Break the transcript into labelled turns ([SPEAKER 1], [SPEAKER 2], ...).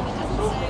[SPEAKER 1] I would just say